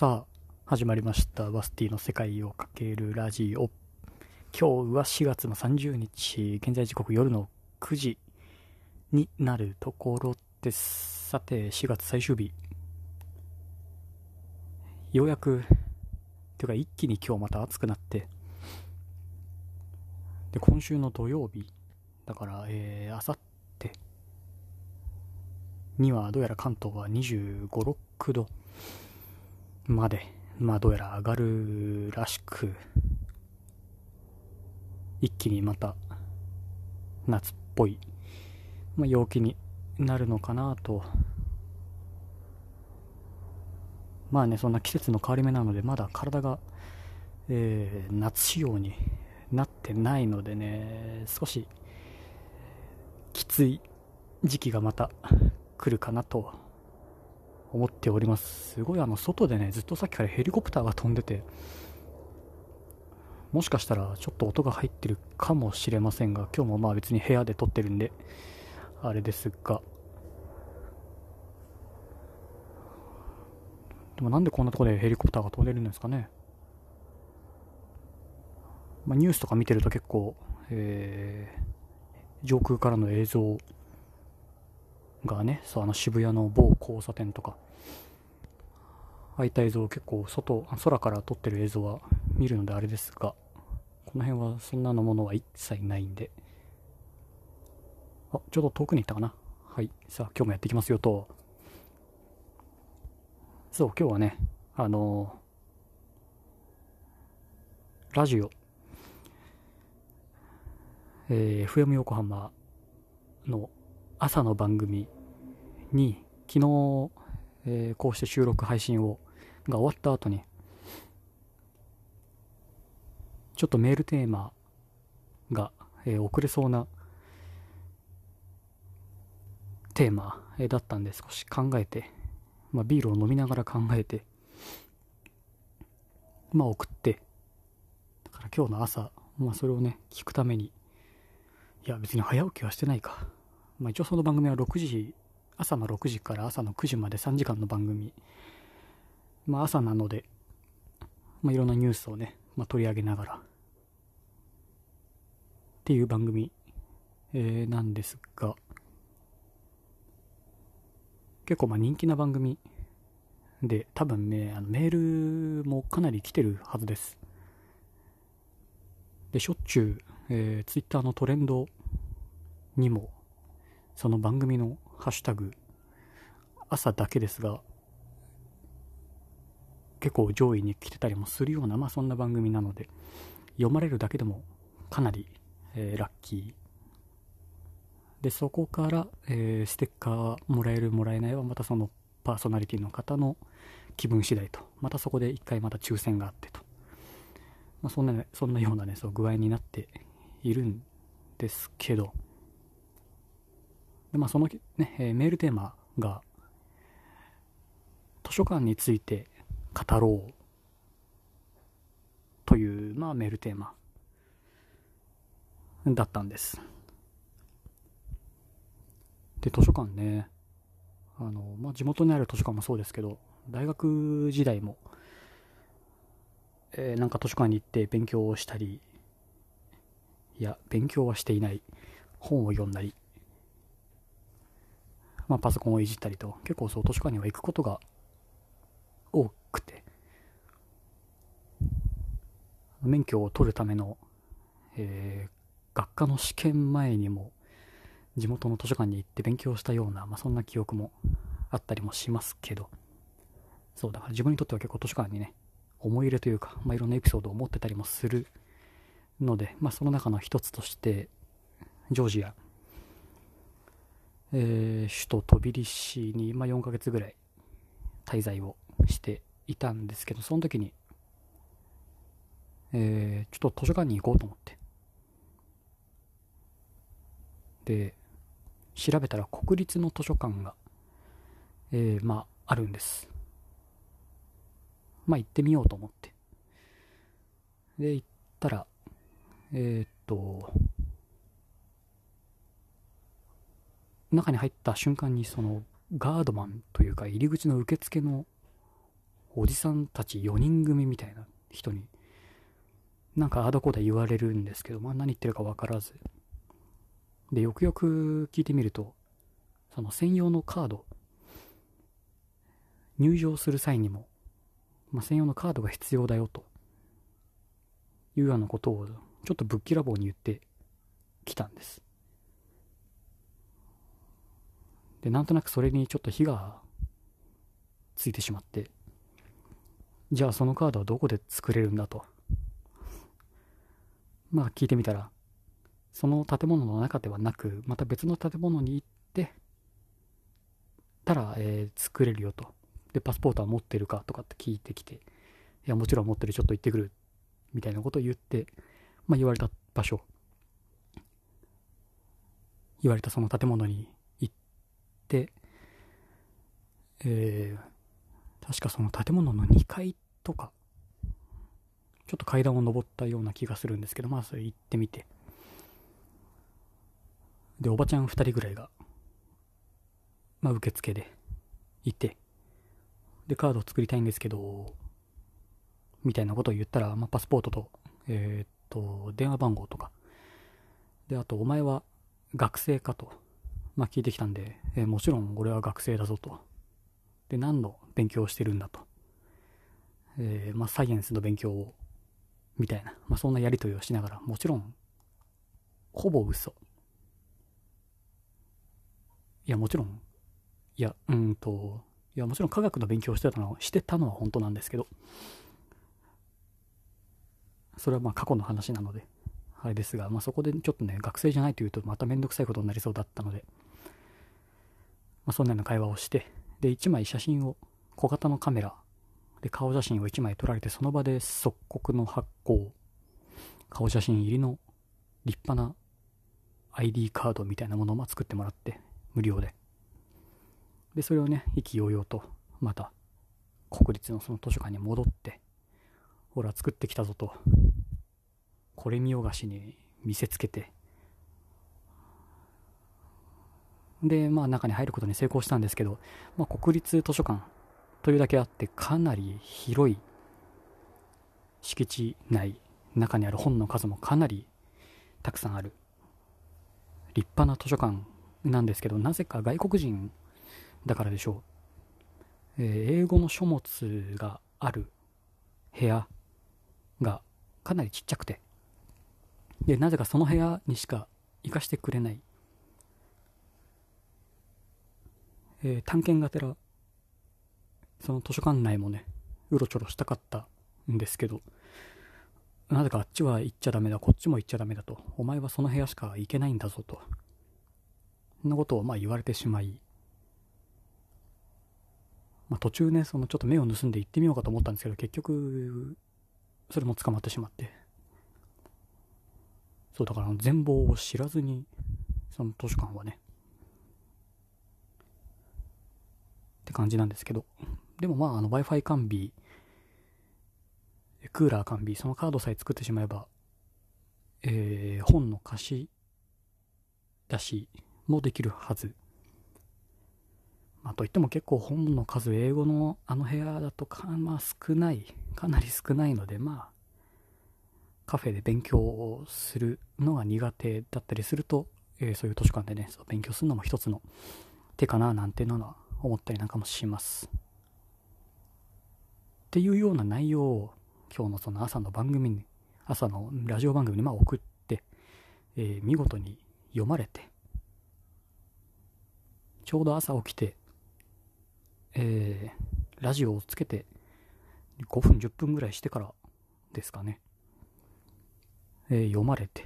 さあ、始まりました。バスティの世界をかけるラジオ。今日は4月の30日、現在時刻夜の9時になるところです。さて、4月最終日。ようやく、ていうか一気に今日また暑くなって、で、今週の土曜日、だから、えー、あさってにはどうやら関東は25、6度まで、まあどうやら上がるらしく、一気にまた夏っぽい、まあ、陽気になるのかなと。まあね、そんな季節の変わり目なので、まだ体が、えー夏仕様になってないのでね、少しきつい時期がまた来るかなと思っております。すごいあの外でねずっとさっきからヘリコプターが飛んでてもしかしたらちょっと音が入ってるかもしれませんが今日もまあ別に部屋で撮ってるんであれですが。でもなんでこんなとこでヘリコプターが飛んでるんですかね。まあ、ニュースとか見てると結構、えー上空からの映像がねそうあの渋谷の某交差点とか。ああいった映像を結構外空から撮ってる映像は見るのであれですがこの辺はそんなのものは一切ないんで。あちょっと遠くに行ったかな。はい。さあ今日もやっていきますよと。そう今日はねあのラジオ。えー FM 横浜の朝の番組に昨日、えーこうして収録配信をが終わった後にちょっとメールテーマが、えー遅れそうなテーマ、えだったんで少し考えて、まあ、ビールを飲みながら考えてまあ送ってだから今日の朝、まあ、それをね聞くためにいや別に早起きはしてないか、まあ、一応その番組は6時朝の6時から朝の9時まで3時間の番組。まあ朝なので、まあ、いろんなニュースをね、まあ、取り上げながら。っていう番組、えーなんですが。結構まあ人気な番組で多分ねあのメールもかなり来てるはずです。でしょっちゅう、えー、ツイッターのトレンドにもその番組のハッシュタグ朝だけですが結構上位に来てたりもするようなまあそんな番組なので読まれるだけでもかなり、えーラッキー。でそこから、えーステッカーもらえるもらえないはまたそのパーソナリティの方の気分次第と。またそこで一回また抽選があってと。まあ、そんな、そんなようなね、そう具合になっているんですけど、でまあ、その、ね、えメールテーマが、図書館について語ろうという、まあ、メールテーマだったんです。で、図書館ね、あの、まあ、地元にある図書館もそうですけど、大学時代も、えーなんか図書館に行って勉強をしたり、いや、勉強はしていない。本を読んだり、まあ、パソコンをいじったりと、結構そう図書館には行くことが多くて、免許を取るための、えー学科の試験前にも、地元の図書館に行って勉強したような、まあ、そんな記憶もあったりもしますけど、そうだから自分にとっては結構図書館にね、思い入れというか、まあ、いろんなエピソードを持ってたりもするので、まあ、その中の一つとしてジョージア、えー首都トビリシに、まあ、4ヶ月ぐらい滞在をしていたんですけどその時に、えーちょっと図書館に行こうと思ってで調べたら国立の図書館が、えーまああるんですまあ行ってみようと思って。で、行ったら、えーっと、中に入った瞬間にそのガードマンというか入り口の受付のおじさんたち4人組みたいな人になんかあだこだ言われるんですけど、まあ、何言ってるか分からず。でよくよく聞いてみるとその専用のカード入場する際にも、まあ、専用のカードが必要だよというようなことをちょっとぶっきらぼうに言ってきたんです。でなんとなくそれにちょっと火がついてしまってじゃあそのカードはどこで作れるんだと。まあ聞いてみたらその建物の中ではなくまた別の建物に行ってたら、えー、作れるよと。でパスポートは持ってるかとかって聞いてきていやもちろん持ってるちょっと行ってくるみたいなことを言って、まあ、言われた場所。言われたその建物に、えー、確かその建物の2階とかちょっと階段を上ったような気がするんですけどまあそれ行ってみて。でおばちゃん2人ぐらいがまあ受付でいてでカードを作りたいんですけどみたいなことを言ったら、まあ、パスポートとえー、っと電話番号とか。であとお前は学生かと、まあ、聞いてきたんで、えー、もちろん俺は学生だぞと。で、何の勉強をしてるんだと。えー、まあ、サイエンスの勉強を、みたいな、まあ、そんなやりとりをしながら、もちろん、ほぼ嘘。いや、もちろん、いや、うんと、いや、もちろん科学の勉強をしてたのは、してたのは本当なんですけど、それはまあ過去の話なので、あれですが、まあ、そこでちょっとね、学生じゃないというとまためんどくさいことになりそうだったので、まあ、そんなような会話をして、で、1枚写真を、小型のカメラで顔写真を1枚撮られて、その場で即刻の発行、顔写真入りの立派な ID カードみたいなものを作ってもらって、無料で。で、それをね、意気揚々と、また、国立のその図書館に戻って、ほら、作ってきたぞと、これ見よがしに見せつけてでまあ中に入ることに成功したんですけど、まあ、国立図書館というだけあってかなり広い敷地内中にある本の数もかなりたくさんある。立派な図書館なんですけどなぜか外国人だからでしょう、えー、英語の書物がある部屋がかなりちっちゃくて。で、なぜかその部屋にしか行かしてくれない、えー、探検がてら、その図書館内もね、うろちょろしたかったんですけど、なぜかあっちは行っちゃダメだ、こっちも行っちゃダメだと、お前はその部屋しか行けないんだぞと、そんなことをまあ言われてしまい、まあ、途中ね、そのちょっと目を盗んで行ってみようかと思ったんですけど、結局、それも捕まってしまって、そうだから全貌を知らずにその図書館はねって感じなんですけど。でもまああの w i f i 完備クーラー完備そのカードさえ作ってしまえばえー、本の貸し出しもできるはず。まあ、といっても結構本の数英語のあの部屋だとか、まあ、少ないかなり少ないのでまあカフェで勉強をするのが苦手だったりすると、えー、そういう図書館でね、そう勉強するのも一つの手かななんていうのは思ったりなんかもします。っていうような内容を今日のその朝の番組に、朝のラジオ番組にまあ送って、えー、見事に読まれて、ちょうど朝起きて、えー、ラジオをつけて5分10分ぐらいしてからですかね。えー、読まれて、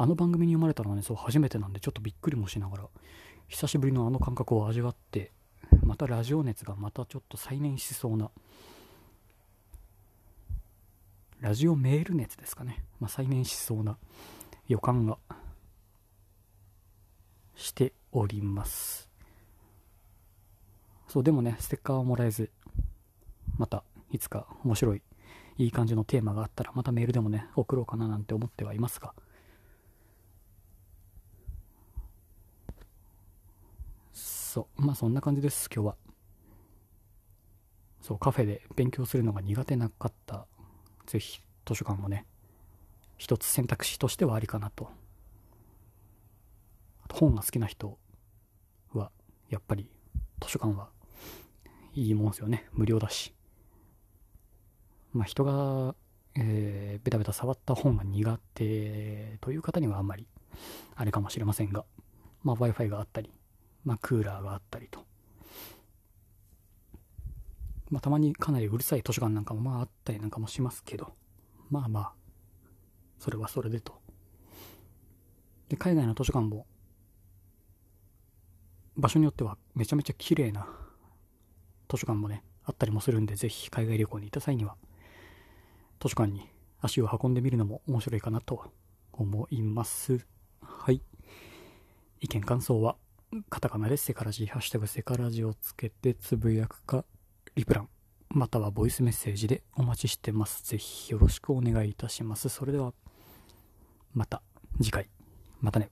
あの番組に読まれたのはね、そう初めてなんでちょっとびっくりもしながら、久しぶりのあの感覚を味わって、またラジオ熱がまたちょっと再燃しそうな、ラジオメール熱ですかね、まあ、再燃しそうな予感がしております。そう、でもね、ステッカーはもらえず、またいつか面白いいい感じのテーマがあったらまたメールでもね送ろうかななんて思ってはいますがそう。まあそんな感じです今日は。そうカフェで勉強するのが苦手なかったぜひ図書館もね一つ選択肢としてはありかなと。と本が好きな人はやっぱり図書館はいいもんですよね。無料だし。まあ人が、えー、ベタベタ触った本が苦手という方にはあんまりあれかもしれませんがまあ Wi-Fi があったりまあクーラーがあったりと。まあたまにかなりうるさい図書館なんかもまああったりなんかもしますけど。まあまあそれはそれでと。で海外の図書館も場所によってはめちゃめちゃ綺麗な図書館もねあったりもするんでぜひ海外旅行に行った際には図書館に足を運んでみるのも面白いかなと思います。はい。意見感想はカタカナでセカラジハッシュタグセカラジをつけてつぶやくかリプラン。またはボイスメッセージでお待ちしてます。ぜひよろしくお願いいたします。それではまた次回。またね。